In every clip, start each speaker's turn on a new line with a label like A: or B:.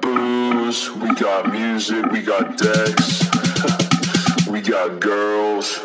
A: booze, we got music, we got decks, we got girls.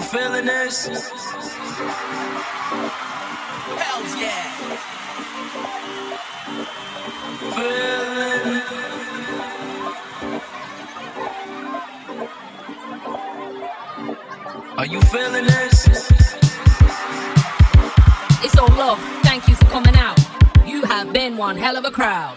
B: Feeling this? Hells yeah. Feeling. Are you feeling this?
C: It's all love. Thank you for coming out. You have been one hell of a crowd.